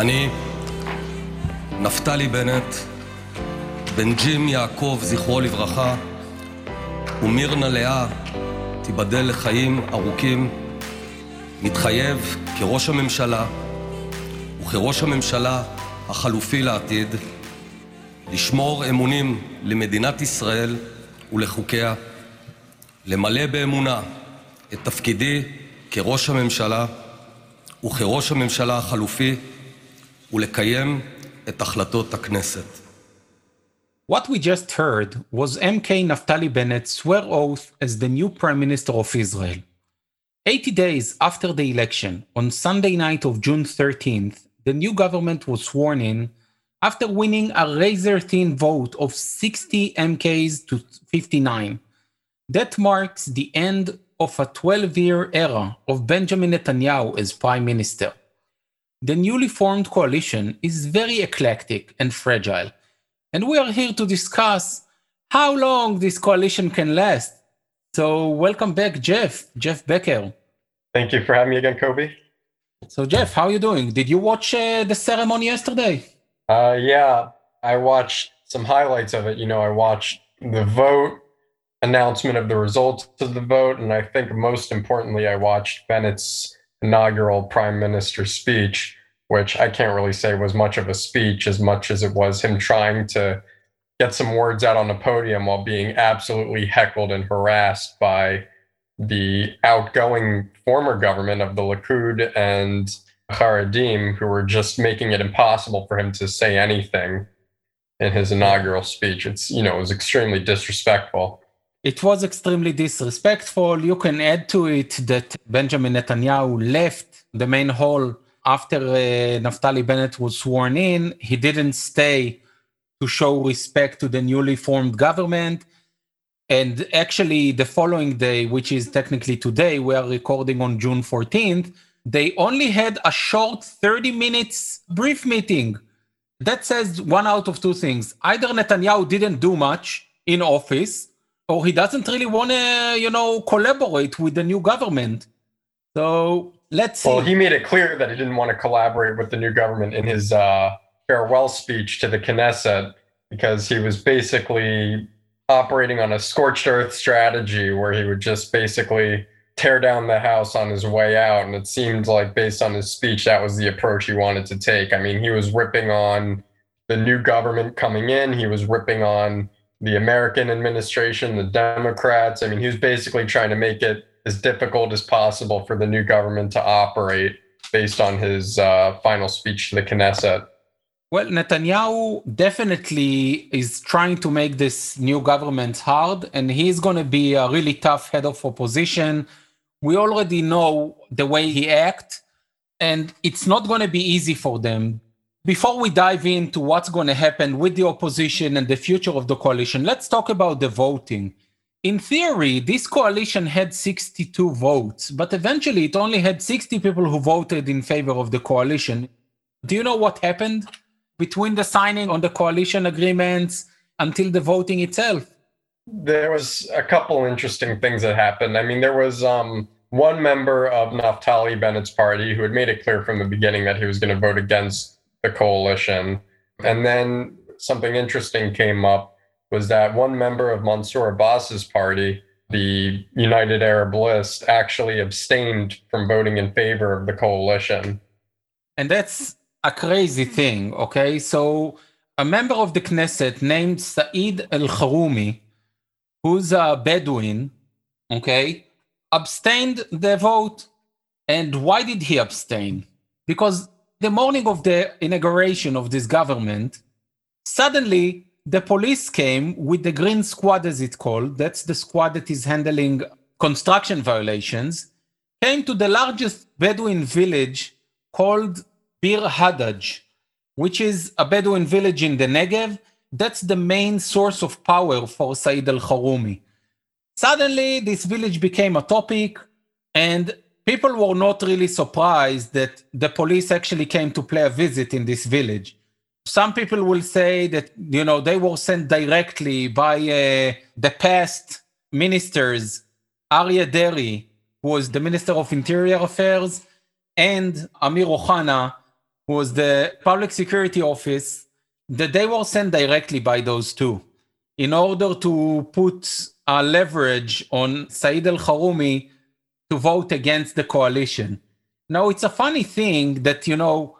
אני, נפתלי בנט, בן ג'ים יעקב, זכרו לברכה, ומירנה לאה, תיבדל לחיים ארוכים, מתחייב כראש הממשלה וכראש הממשלה החלופי לעתיד לשמור אמונים למדינת ישראל ולחוקיה, למלא באמונה את תפקידי כראש הממשלה וכראש הממשלה החלופי ולקיים את החלטות הכנסת. What we just heard was MK Naftali Bennett swear oath as the new Prime Minister of Israel. 80 days after the election, on Sunday night of June 13th, the new government was sworn in after winning a razor thin vote of 60 MKs to 59. That marks the end of a 12 year era of Benjamin Netanyahu as prime minister. The newly formed coalition is very eclectic and fragile, and we are here to discuss how long this coalition can last. So, welcome back, Jeff, Jeff Becker. Thank you for having me again, Kobe. So, Jeff, how are you doing? Did you watch uh, the ceremony yesterday? Uh, yeah, I watched some highlights of it. You know, I watched the vote announcement of the results of the vote. And I think most importantly, I watched Bennett's inaugural prime minister speech, which I can't really say was much of a speech as much as it was him trying to get some words out on the podium while being absolutely heckled and harassed by the outgoing former government of the Likud and Haredim, who were just making it impossible for him to say anything in his inaugural speech. It's, you know, it was extremely disrespectful. It was extremely disrespectful. You can add to it that Benjamin Netanyahu left the main hall after uh, Naftali Bennett was sworn in. He didn't stay to show respect to the newly formed government. And actually, the following day, which is technically today, we are recording on June 14th, they only had a short 30 minutes brief meeting. That says one out of two things. Either Netanyahu didn't do much in office, or he doesn't really want to, you know, collaborate with the new government. So let's see. Well, he made it clear that he didn't want to collaborate with the new government in his uh, farewell speech to the Knesset because he was basically operating on a scorched earth strategy where he would just basically tear down the house on his way out. And it seemed like, based on his speech, that was the approach he wanted to take. I mean, he was ripping on the new government coming in, he was ripping on the American administration, the Democrats. I mean, he was basically trying to make it as difficult as possible for the new government to operate based on his uh, final speech to the Knesset. Well, Netanyahu definitely is trying to make this new government hard, and he's going to be a really tough head of opposition. We already know the way he acts, and it's not going to be easy for them before we dive into what's going to happen with the opposition and the future of the coalition, let's talk about the voting. In theory, this coalition had 62 votes, but eventually it only had 60 people who voted in favor of the coalition. Do you know what happened between the signing on the coalition agreements until the voting itself? There was a couple interesting things that happened. I mean, there was um, one member of Naftali Bennett's party who had made it clear from the beginning that he was going to vote against the coalition. And then something interesting came up was that one member of Mansour Abbas's party, the United Arab List, actually abstained from voting in favor of the coalition. And that's a crazy thing, okay? So a member of the Knesset named Saeed Al Kharoumi, who's a Bedouin, okay, abstained the vote. And why did he abstain? Because the morning of the inauguration of this government, suddenly the police came with the Green Squad, as it's called. That's the squad that is handling construction violations. Came to the largest Bedouin village called Bir Hadaj, which is a Bedouin village in the Negev. That's the main source of power for Said al Kharoumi. Suddenly, this village became a topic, and people were not really surprised that the police actually came to play a visit in this village. Some people will say that you know they were sent directly by uh, the past ministers, Aryeh Deri, who was the Minister of Interior Affairs, and Amir Ohana, who was the public security office that they were sent directly by those two in order to put a leverage on Said al Harumi to vote against the coalition. Now, it's a funny thing that, you know,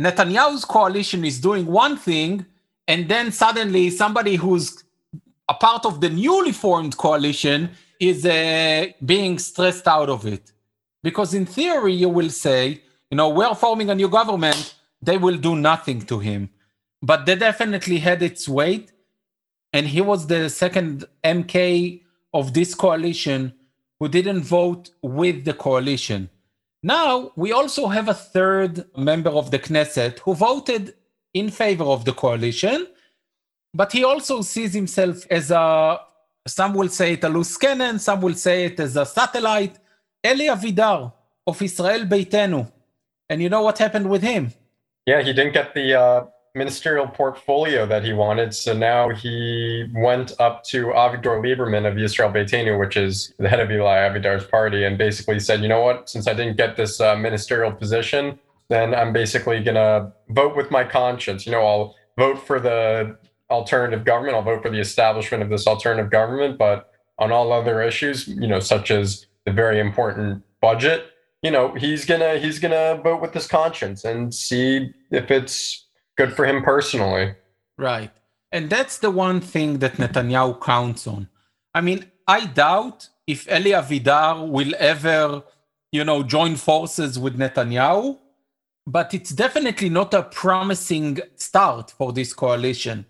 Netanyahu's coalition is doing one thing, and then suddenly somebody who's a part of the newly formed coalition is uh, being stressed out of it. Because in theory, you will say, you know, we're forming a new government, they will do nothing to him. But they definitely had its weight. And he was the second MK of this coalition who didn't vote with the coalition. Now, we also have a third member of the Knesset who voted in favor of the coalition, but he also sees himself as a, some will say it a loose cannon, some will say it as a satellite, Eli Avidar of Israel Beitenu. And you know what happened with him? Yeah, he didn't get the uh, ministerial portfolio that he wanted. So now he went up to Avigdor Lieberman of Yisrael Beitenu, which is the head of Eli Avidar's party, and basically said, you know what, since I didn't get this uh, ministerial position, then I'm basically going to vote with my conscience. You know, I'll vote for the alternative government. I'll vote for the establishment of this alternative government. But on all other issues, you know, such as the very important budget, you know, he's gonna he's gonna vote with his conscience and see if it's good for him personally. Right. And that's the one thing that Netanyahu counts on. I mean, I doubt if Eli Avidar will ever, you know, join forces with Netanyahu, but it's definitely not a promising start for this coalition.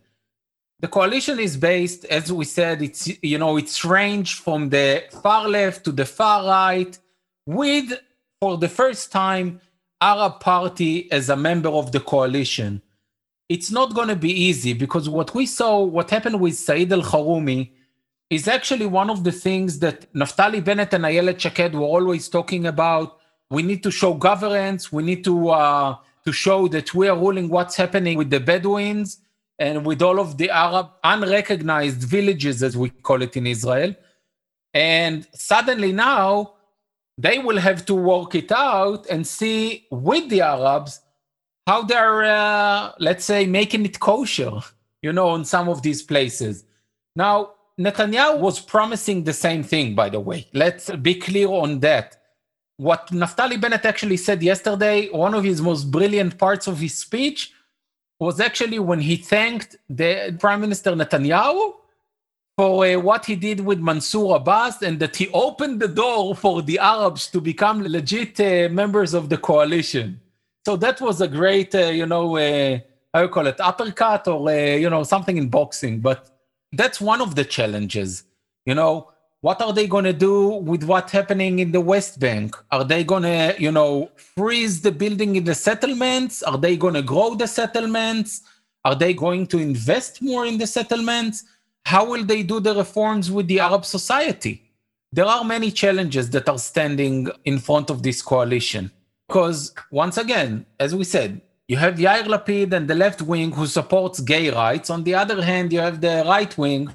The coalition is based, as we said, it's you know, it's ranged from the far left to the far right, with for the first time Arab Party as a member of the coalition it's not going to be easy because what we saw, what happened with Said al Harumi, is actually one of the things that Naftali Bennett and Ayelet Shaked were always talking about. We need to show governance. We need to uh, to show that we are ruling what's happening with the Bedouins and with all of the Arab unrecognized villages, as we call it in Israel. And suddenly now they will have to work it out and see with the Arabs how they're uh, let's say making it kosher you know in some of these places. Now netanyahu was promising the same thing by the way. Let's be clear on that. What naftali bennett actually said yesterday one of his most brilliant parts of his speech was actually when he thanked the prime minister netanyahu for uh, what he did with Mansour Abbas and that he opened the door for the Arabs to become legit uh, members of the coalition. So that was a great, uh, you know, uh, how you call it, uppercut or, uh, you know, something in boxing. But that's one of the challenges. You know, what are they going to do with what's happening in the West Bank? Are they going to, you know, freeze the building in the settlements? Are they going to grow the settlements? Are they going to invest more in the settlements? How will they do the reforms with the Arab society? There are many challenges that are standing in front of this coalition. Because once again, as we said, you have Yair Lapid and the left wing who supports gay rights. On the other hand, you have the right wing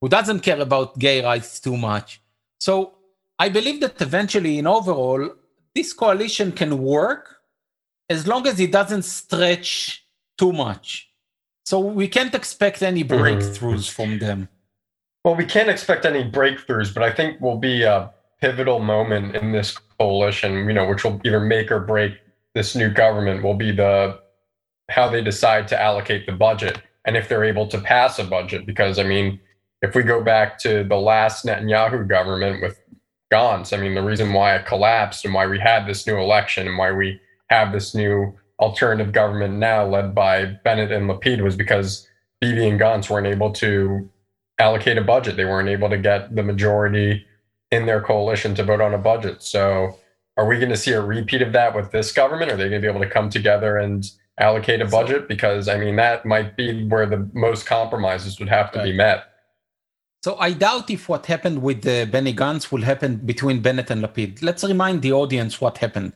who doesn't care about gay rights too much. So I believe that eventually, in overall, this coalition can work as long as it doesn't stretch too much. So we can't expect any mm-hmm. breakthroughs mm-hmm. from them. Well, we can't expect any breakthroughs, but I think will be a pivotal moment in this coalition, you know, which will either make or break this new government, will be the how they decide to allocate the budget and if they're able to pass a budget. Because I mean, if we go back to the last Netanyahu government with Gantz, I mean, the reason why it collapsed and why we had this new election and why we have this new alternative government now led by Bennett and Lapid was because Bibi and Gantz weren't able to allocate a budget. They weren't able to get the majority in their coalition to vote on a budget. So, are we going to see a repeat of that with this government? Are they going to be able to come together and allocate a budget? Because I mean, that might be where the most compromises would have to right. be met. So I doubt if what happened with the Benny Gantz will happen between Bennett and Lapid. Let's remind the audience what happened.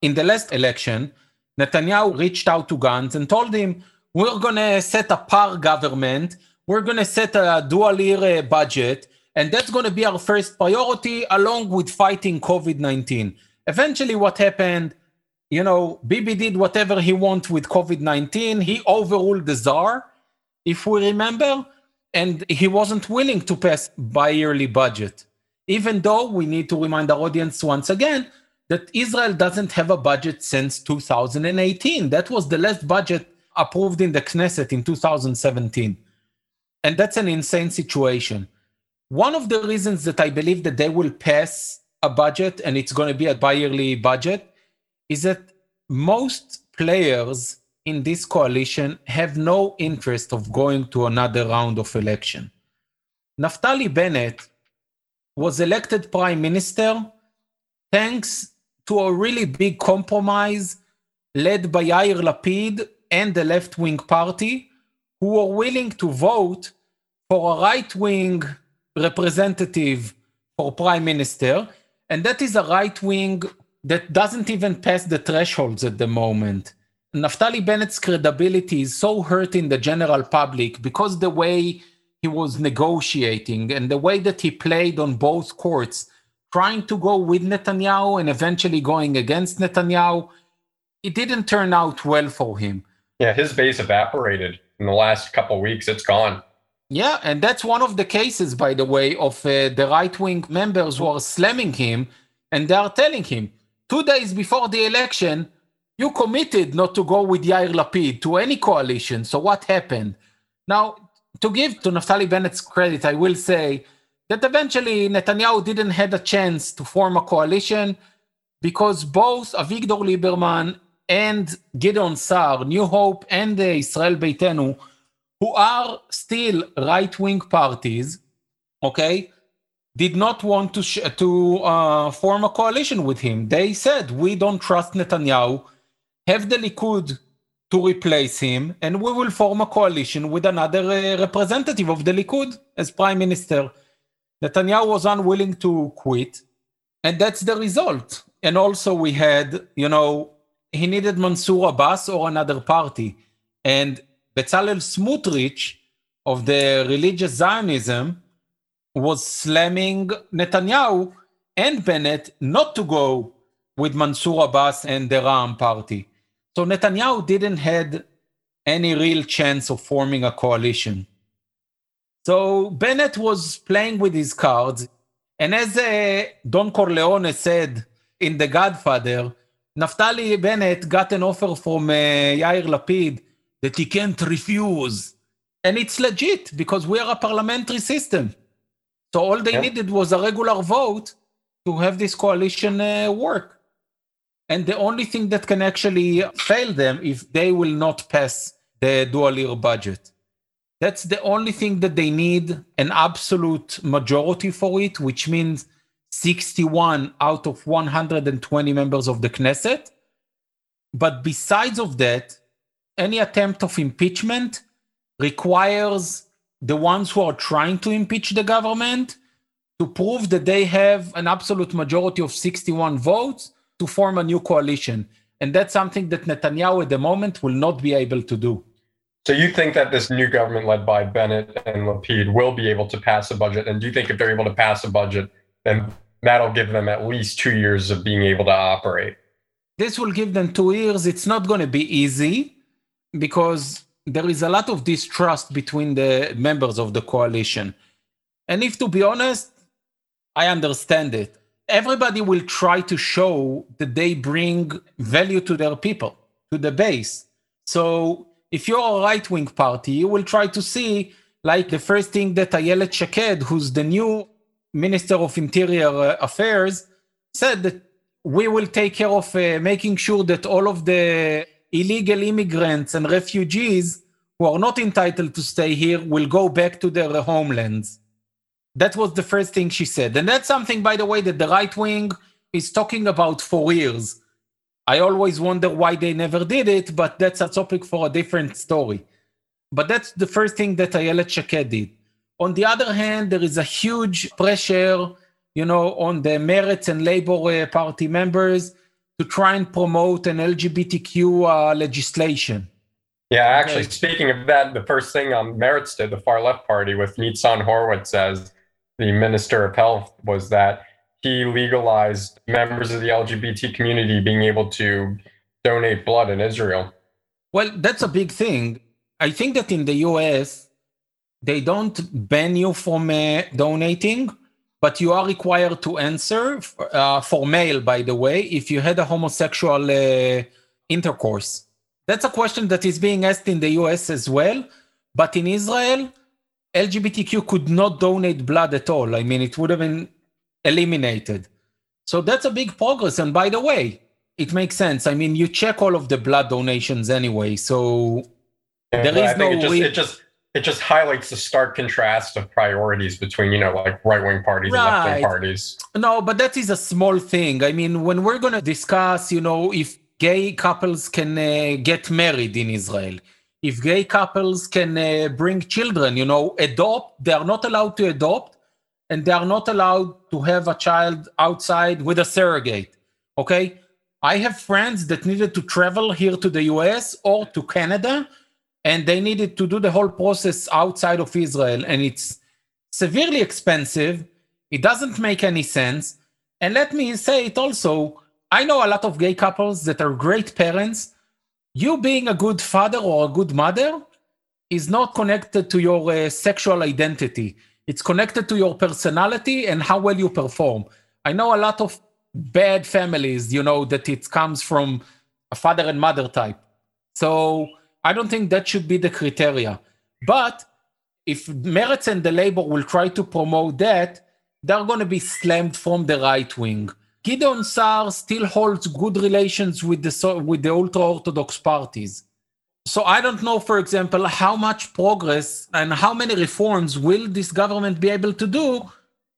In the last election, Netanyahu reached out to Gantz and told him, we're going to set a par government. We're going to set a dual year budget and that's going to be our first priority along with fighting COVID 19. Eventually, what happened? you know, Bibi did whatever he wanted with COVID 19. He overruled the czar, if we remember, and he wasn't willing to pass bi yearly budget. Even though we need to remind our audience once again that Israel doesn't have a budget since 2018. That was the last budget approved in the Knesset in 2017. And that's an insane situation. One of the reasons that I believe that they will pass a budget and it's going to be a bi yearly budget is that most players in this coalition have no interest of going to another round of election. Naftali Bennett was elected prime minister thanks to a really big compromise led by Yair Lapid and the left wing party, who were willing to vote for a right wing representative for prime minister. And that is a right wing that doesn't even pass the thresholds at the moment. Naftali Bennett's credibility is so hurt in the general public because the way he was negotiating and the way that he played on both courts, trying to go with Netanyahu and eventually going against Netanyahu, it didn't turn out well for him. Yeah, his base evaporated in the last couple weeks. It's gone. Yeah, and that's one of the cases, by the way, of uh, the right wing members who are slamming him and they are telling him, two days before the election, you committed not to go with Yair Lapid to any coalition. So what happened? Now, to give to Naftali Bennett's credit, I will say that eventually Netanyahu didn't have a chance to form a coalition because both Avigdor Lieberman and Gideon Sa'ar, New Hope and the Israel Beitenu, who are still right-wing parties, okay, did not want to sh- to uh, form a coalition with him. They said, "We don't trust Netanyahu. Have the Likud to replace him, and we will form a coalition with another uh, representative of the Likud as prime minister." Netanyahu was unwilling to quit, and that's the result. And also, we had, you know, he needed Mansour Abbas or another party, and Bezalel Smotrich of the religious Zionism was slamming Netanyahu and Bennett not to go with Mansour Abbas and the Ram party. So Netanyahu didn't had any real chance of forming a coalition. So Bennett was playing with his cards. And as uh, Don Corleone said in The Godfather, Naftali Bennett got an offer from uh, Yair Lapid that he can't refuse. And it's legit because we are a parliamentary system. So all they yeah. needed was a regular vote to have this coalition uh, work. And the only thing that can actually fail them if they will not pass the dual year budget. That's the only thing that they need an absolute majority for it, which means 61 out of 120 members of the Knesset. But besides of that, any attempt of impeachment requires the ones who are trying to impeach the government to prove that they have an absolute majority of 61 votes to form a new coalition. And that's something that Netanyahu at the moment will not be able to do. So you think that this new government led by Bennett and Lapid will be able to pass a budget? And do you think if they're able to pass a budget, then that'll give them at least two years of being able to operate? This will give them two years. It's not going to be easy because there is a lot of distrust between the members of the coalition. And if to be honest, I understand it. Everybody will try to show that they bring value to their people, to the base. So if you're a right wing party, you will try to see, like the first thing that Ayelet Shaked, who's the new Minister of Interior uh, Affairs, said that we will take care of uh, making sure that all of the illegal immigrants and refugees who are not entitled to stay here will go back to their homelands. That was the first thing she said. And that's something, by the way, that the right wing is talking about for years. I always wonder why they never did it, but that's a topic for a different story. But that's the first thing that Ayelet Shaked did. On the other hand, there is a huge pressure, you know, on the Meretz and Labour uh, Party members to try and promote an LGBTQ uh, legislation. Yeah, actually, okay. speaking of that, the first thing on Meretz did, the far left party with Nitzan Horowitz as the Minister of Health, was that he legalized members of the LGBT community being able to donate blood in Israel. Well, that's a big thing. I think that in the US, they don't ban you from uh, donating, but you are required to answer uh, for male, by the way, if you had a homosexual uh, intercourse. That's a question that is being asked in the US as well. But in Israel, LGBTQ could not donate blood at all. I mean, it would have been eliminated. So that's a big progress. And by the way, it makes sense. I mean, you check all of the blood donations anyway. So yeah, there is no. It just, it just it just highlights the stark contrast of priorities between you know like right wing parties right. and left wing parties. No, but that is a small thing. I mean, when we're going to discuss, you know, if gay couples can uh, get married in Israel, if gay couples can uh, bring children, you know, adopt, they are not allowed to adopt, and they are not allowed to have a child outside with a surrogate. Okay, I have friends that needed to travel here to the US or to Canada and they needed to do the whole process outside of Israel, and it's severely expensive. It doesn't make any sense. And let me say it also I know a lot of gay couples that are great parents. You being a good father or a good mother is not connected to your uh, sexual identity. It's connected to your personality and how well you perform. I know a lot of bad families, you know, that it comes from a father and mother type. So I don't think that should be the criteria. But if Meretz and the Labor will try to promote that, they're going to be slammed from the right wing. Gideon Sa'ar still holds good relations with the with the ultra-orthodox parties. So I don't know, for example, how much progress and how many reforms will this government be able to do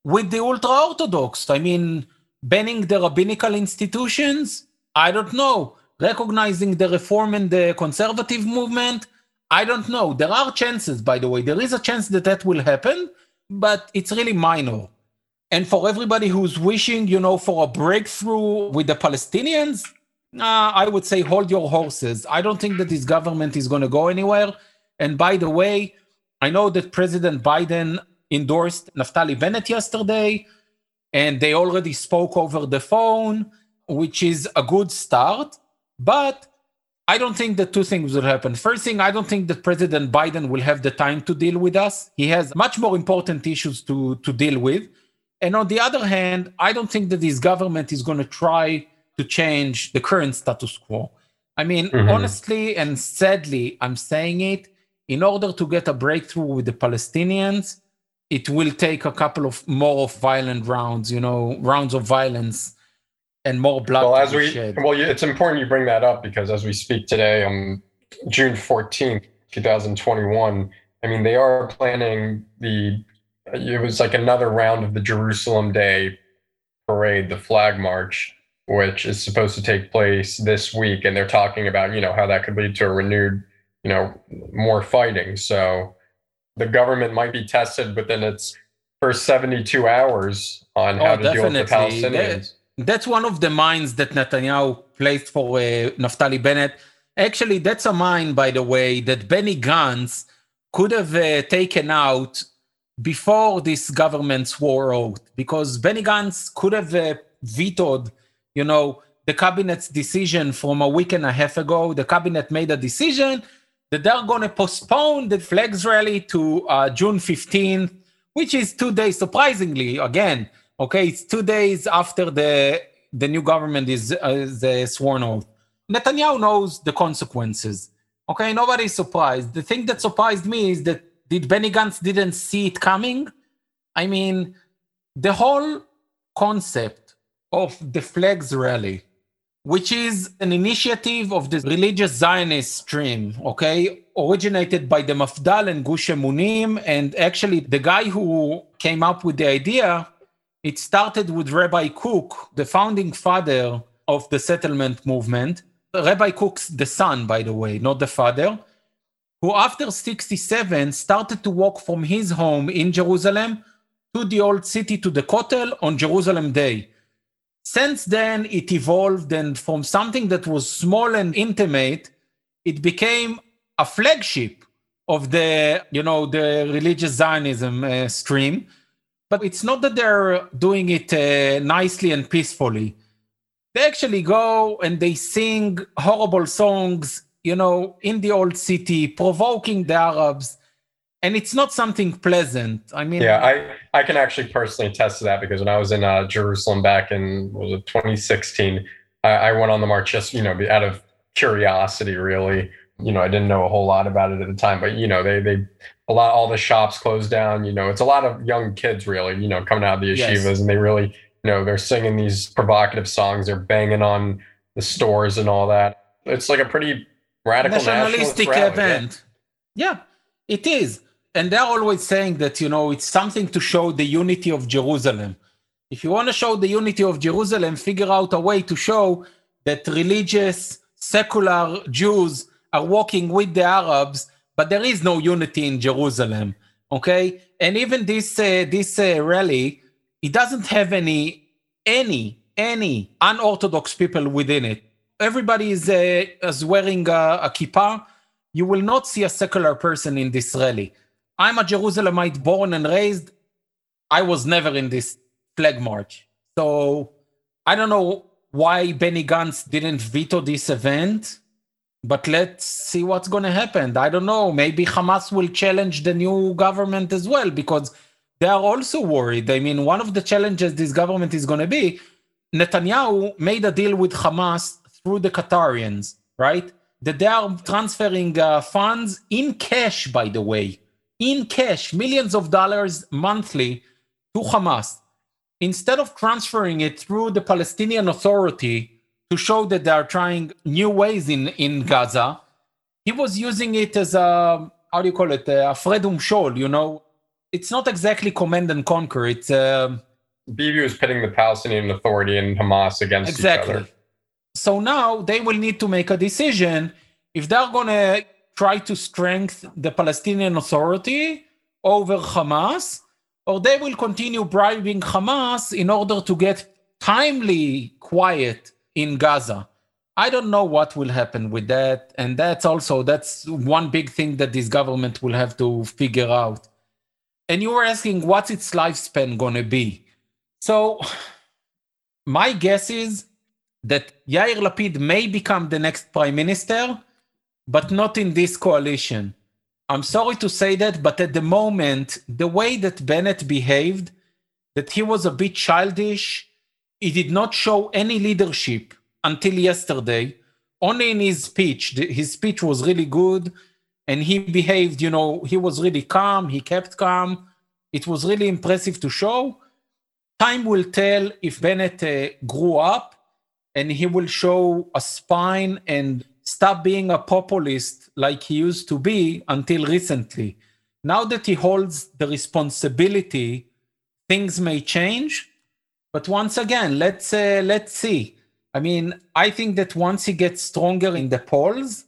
with the ultra-orthodox. I mean, banning the rabbinical institutions. I don't know recognizing the reform and the conservative movement. I don't know. There are chances, by the way. There is a chance that that will happen, but it's really minor. And for everybody who's wishing, you know, for a breakthrough with the Palestinians, uh, I would say hold your horses. I don't think that this government is going to go anywhere. And by the way, I know that President Biden endorsed Naftali Bennett yesterday, and they already spoke over the phone, which is a good start. But I don't think that two things will happen. First thing, I don't think that President Biden will have the time to deal with us. He has much more important issues to, to deal with. And on the other hand, I don't think that his government is going to try to change the current status quo. I mean, mm-hmm. honestly and sadly, I'm saying it, in order to get a breakthrough with the Palestinians, it will take a couple of more of violent rounds, you know, rounds of violence and more blood. Well, as we shed. well, it's important you bring that up because as we speak today, on June fourteenth, two thousand twenty-one. I mean, they are planning the. It was like another round of the Jerusalem Day parade, the flag march, which is supposed to take place this week, and they're talking about you know how that could lead to a renewed, you know, more fighting. So the government might be tested within its first seventy-two hours on oh, how oh, to definitely. deal with the Palestinians that's one of the mines that Netanyahu placed for uh, Naftali Bennett. Actually, that's a mine, by the way, that Benny Gantz could have uh, taken out before this government swore oath, because Benny Gantz could have uh, vetoed, you know, the cabinet's decision from a week and a half ago. The cabinet made a decision that they're going to postpone the flags rally to uh, June 15th, which is two days, surprisingly, again, Okay, it's two days after the the new government is, uh, uh, sworn oath. Netanyahu knows the consequences. Okay, nobody's surprised. The thing that surprised me is that did Benny Gantz didn't see it coming? I mean, the whole concept of the flags rally, which is an initiative of the religious Zionist stream, okay, originated by the Mafdal and Gush Emunim, and actually the guy who came up with the idea it started with Rabbi Kook, the founding father of the settlement movement. Rabbi Kook's the son, by the way, not the father, who after 67 started to walk from his home in Jerusalem to the old city to the Kotel on Jerusalem Day. Since then, it evolved, and from something that was small and intimate, it became a flagship of the, you know, the religious Zionism uh, stream but it's not that they're doing it uh, nicely and peacefully. they actually go and they sing horrible songs, you know, in the old city, provoking the Arabs. And it's not something pleasant. I mean, yeah, I, I can actually personally attest to that because when I was in uh, Jerusalem back in was it 2016, I, I went on the march just you know out of curiosity, really. You know, I didn't know a whole lot about it at the time, but you know, they they a lot all the shops closed down. You know, it's a lot of young kids really, you know, coming out of the yeshivas, yes. and they really, you know, they're singing these provocative songs. They're banging on the stores and all that. It's like a pretty radical nationalistic event. Yeah. yeah, it is, and they're always saying that you know it's something to show the unity of Jerusalem. If you want to show the unity of Jerusalem, figure out a way to show that religious, secular Jews are walking with the Arabs, but there is no unity in Jerusalem. Okay, and even this uh, this uh, rally, it doesn't have any any any unorthodox people within it. Everybody is uh, is wearing a, a kippah. You will not see a secular person in this rally. I'm a Jerusalemite born and raised. I was never in this flag march. So I don't know why Benny Gantz didn't veto this event but let's see what's going to happen. I don't know. Maybe Hamas will challenge the new government as well because they are also worried. I mean, one of the challenges this government is going to be Netanyahu made a deal with Hamas through the Qatarians, right? That they are transferring uh, funds in cash, by the way, in cash, millions of dollars monthly to Hamas. Instead of transferring it through the Palestinian Authority, to show that they are trying new ways in, in Gaza. He was using it as a, how do you call it, a Fred Umshol, you know? It's not exactly command and conquer. It's. Uh, Bibi was pitting the Palestinian Authority and Hamas against exactly. each other. So now they will need to make a decision if they're going to try to strengthen the Palestinian Authority over Hamas, or they will continue bribing Hamas in order to get timely quiet in Gaza. I don't know what will happen with that. And that's also that's one big thing that this government will have to figure out. And you were asking what's its lifespan gonna be. So my guess is that Yair Lapid may become the next prime minister, but not in this coalition. I'm sorry to say that, but at the moment, the way that Bennett behaved, that he was a bit childish, he did not show any leadership until yesterday. Only in his speech, his speech was really good, and he behaved. You know, he was really calm. He kept calm. It was really impressive to show. Time will tell if Bennett uh, grew up, and he will show a spine and stop being a populist like he used to be until recently. Now that he holds the responsibility, things may change but once again, let's uh, let's see. I mean, I think that once he gets stronger in the polls,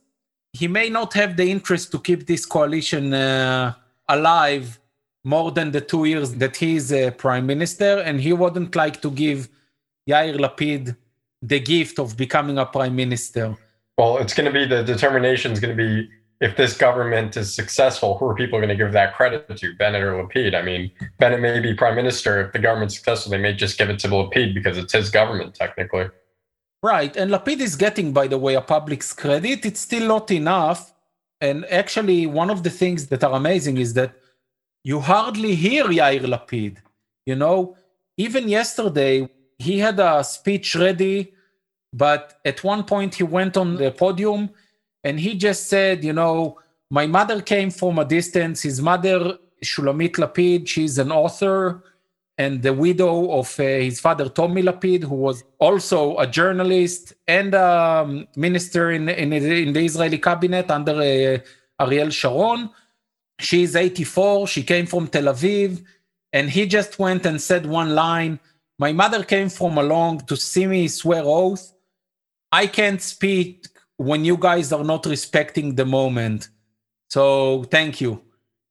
he may not have the interest to keep this coalition uh, alive more than the two years that he is uh, prime minister, and he wouldn't like to give Yair Lapid the gift of becoming a prime minister. Well, it's going to be the determination is going to be if this government is successful, who are people going to give that credit to, Bennett or Lapid? I mean, Bennett may be prime minister. If the government's successful, they may just give it to Lapid because it's his government, technically. Right. And Lapid is getting, by the way, a public's credit. It's still not enough. And actually, one of the things that are amazing is that you hardly hear Yair Lapid. You know, even yesterday, he had a speech ready, but at one point he went on the podium and he just said, you know, my mother came from a distance. His mother, Shulamit Lapid, she's an author and the widow of uh, his father, Tommy Lapid, who was also a journalist and a minister in, in, in the Israeli cabinet under uh, Ariel Sharon. She's 84. She came from Tel Aviv. And he just went and said one line My mother came from along to see me swear oath. I can't speak when you guys are not respecting the moment. So thank you.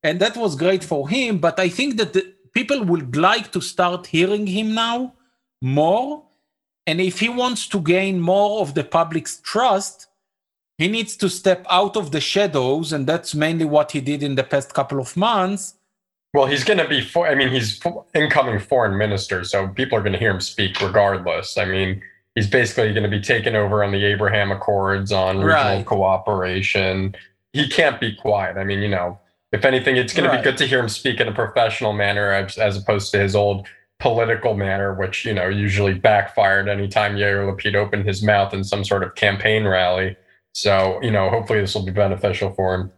And that was great for him. But I think that people would like to start hearing him now more. And if he wants to gain more of the public's trust, he needs to step out of the shadows. And that's mainly what he did in the past couple of months. Well, he's going to be, for, I mean, he's incoming foreign minister. So people are going to hear him speak regardless. I mean, he's basically going to be taken over on the Abraham Accords on regional Right. cooperation. He can't be quiet. I mean, you know, if anything, it's going to be good to hear him speak in a professional manner as, as opposed to his old political manner, which, you know, usually backfired anytime Yair Lapid opened his mouth in some sort of campaign rally. So, you know, hopefully this will be beneficial for him.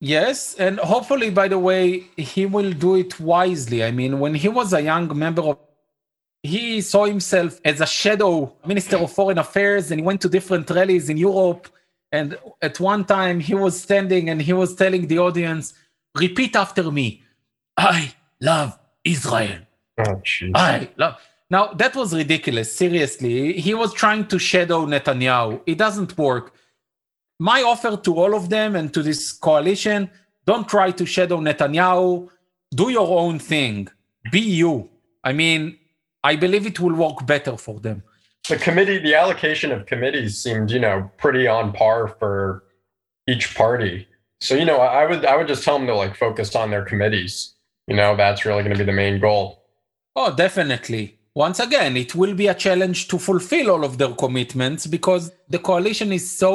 Yes, and hopefully, by the way, he will do it wisely. I mean, when he was a young member of, he saw himself as a shadow minister of foreign affairs, and he went to different rallies in Europe. And at one time, he was standing and he was telling the audience, "Repeat after me, I love Israel." Oh. I love. Now that was ridiculous. Seriously, he was trying to shadow Netanyahu. It doesn't work. My offer to all of them and to this coalition: don't try to shadow Netanyahu. Do your own thing. Be you. I mean, I believe it will work better for them. the committee the allocation of committees seemed you know pretty on par for each party so you know i would i would just tell them to like focus on their committees you know that's really going to be the main goal Oh, definitely. Once again, it will be a challenge to fulfill all of their commitments because the coalition is so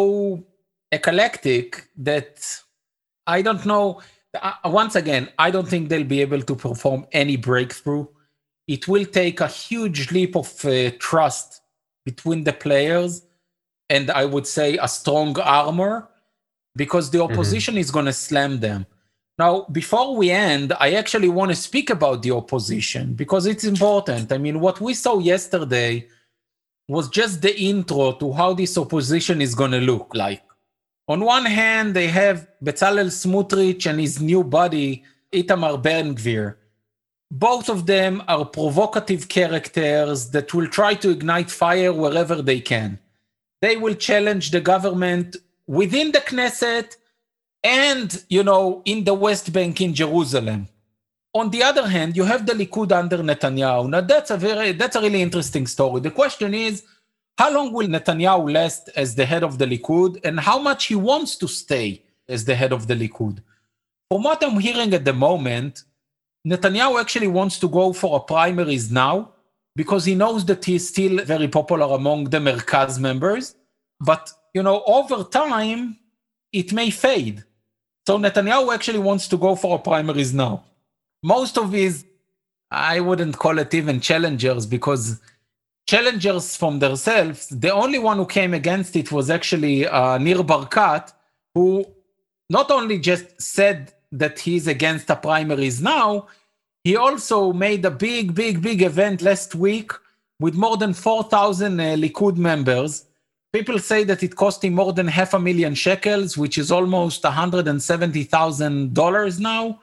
eclectic that I don't know. Uh, Once again, I don't think they'll be able to perform any breakthrough. It will take a huge leap of uh, trust between the players and I would say a strong armor because the opposition is going to slam them. Now, before we end, I actually want to speak about the opposition because it's important. I mean, what we saw yesterday was just the intro to how this opposition is going to look like. On one hand, they have Bezalel Smotrich and his new buddy, Itamar Ben Gvir. Both of them are provocative characters that will try to ignite fire wherever they can. They will challenge the government within the Knesset and you know in the west bank in jerusalem. On the other hand you have the likud under netanyahu. Now that's a very that's a really interesting story. The question is how long will netanyahu last as the head of the likud and how much he wants to stay as the head of the likud? From what i'm hearing at the moment netanyahu actually wants to go for a primaries now because he knows that he is still very popular among the merkaz members but you know over time it may fade so Netanyahu actually wants to go for a primaries now. Most of his, I wouldn't call it even challengers because challengers from themselves, the only one who came against it was actually uh, Nir Barkat, who not only just said that he's against the primaries now, he also made a big, big, big event last week with more than 4,000 uh, Likud members. People say that it cost him more than half a million shekels, which is almost $170,000 now.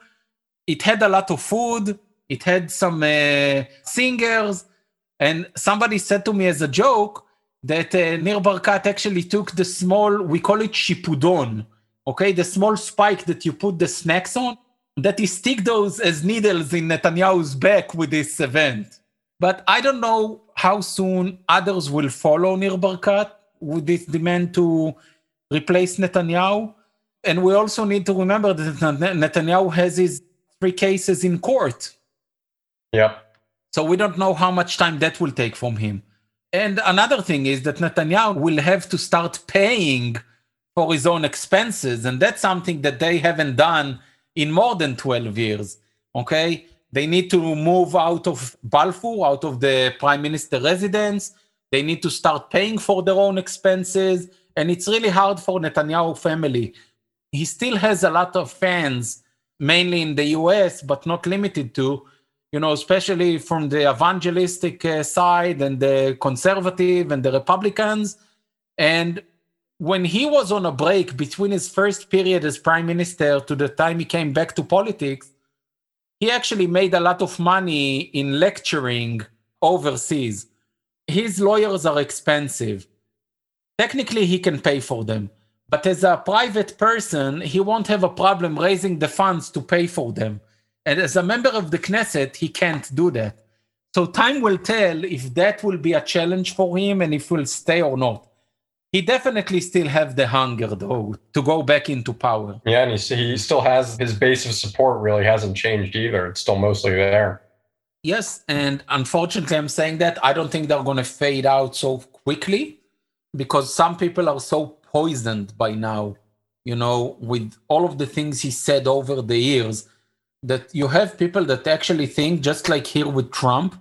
It had a lot of food, it had some uh, singers, and somebody said to me as a joke that uh, Nir Barkat actually took the small, we call it shipudon, okay, the small spike that you put the snacks on, that he stick those as needles in Netanyahu's back with this event. But I don't know how soon others will follow Nir Barkat with this demand to replace Netanyahu. And we also need to remember that Netanyahu has his three cases in court. Yeah. So we don't know how much time that will take from him. And another thing is that Netanyahu will have to start paying for his own expenses. And that's something that they haven't done in more than 12 years. Okay. They need to move out of Balfour, out of the prime minister residence. They need to start paying for their own expenses. And it's really hard for Netanyahu family. He still has a lot of fans, mainly in the US, but not limited to, you know, especially from the evangelistic uh, side and the conservative and the Republicans. And when he was on a break between his first period as prime minister to the time he came back to politics, he actually made a lot of money in lecturing overseas. His lawyers are expensive. Technically, he can pay for them. But as a private person, he won't have a problem raising the funds to pay for them. And as a member of the Knesset, he can't do that. So time will tell if that will be a challenge for him and if he'll stay or not. He definitely still have the hunger though to go back into power. Yeah, and he, he still has his base of support really hasn't changed either. It's still mostly there. Yes, and unfortunately, I'm saying that I don't think they're going to fade out so quickly because some people are so poisoned by now, you know, with all of the things he said over the years that you have people that actually think, just like here with Trump,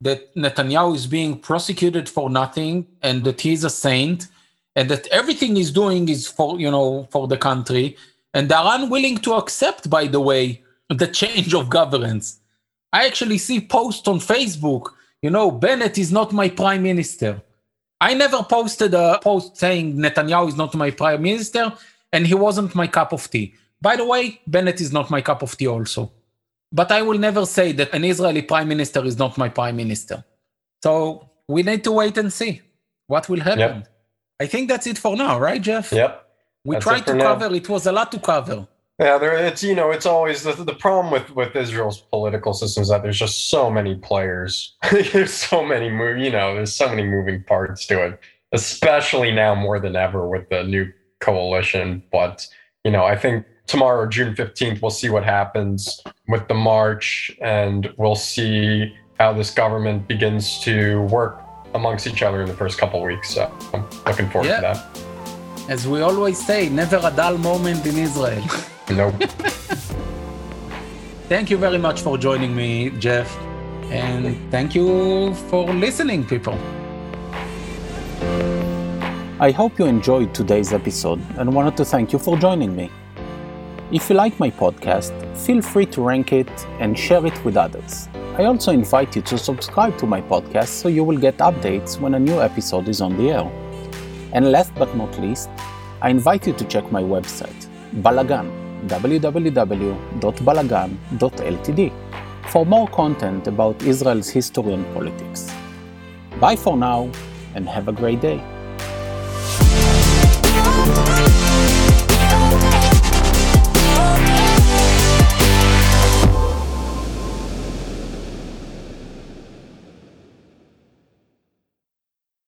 that Netanyahu is being prosecuted for nothing and that he's a saint and that everything he's doing is for, you know, for the country. And they're unwilling to accept, by the way, the change of governance. I actually see posts on Facebook, you know, Bennett is not my prime minister. I never posted a post saying Netanyahu is not my prime minister and he wasn't my cup of tea. By the way, Bennett is not my cup of tea also. But I will never say that an Israeli prime minister is not my prime minister. So we need to wait and see what will happen. Yep. I think that's it for now, right, Jeff? Yep. We that's tried to now. cover, it was a lot to cover. Yeah, there. It's you know, it's always the, the problem with with Israel's political system is that there's just so many players. there's so many move. You know, there's so many moving parts to it, especially now more than ever with the new coalition. But you know, I think tomorrow, June fifteenth, we'll see what happens with the march, and we'll see how this government begins to work amongst each other in the first couple weeks. So looking forward yeah. to that. As we always say, never a dull moment in Israel. Nope. thank you very much for joining me, Jeff. And thank you for listening, people. I hope you enjoyed today's episode and wanted to thank you for joining me. If you like my podcast, feel free to rank it and share it with others. I also invite you to subscribe to my podcast so you will get updates when a new episode is on the air. And last but not least, I invite you to check my website, Balagan www.balagan.ltd for more content about Israel's history and politics. Bye for now, and have a great day.